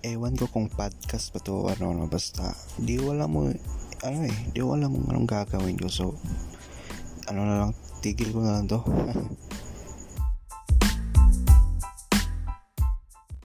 ewan ko kung podcast pa to ano, ano basta di wala mo ano eh di wala mo anong gagawin ko. So ano na lang tigil ko na lang to.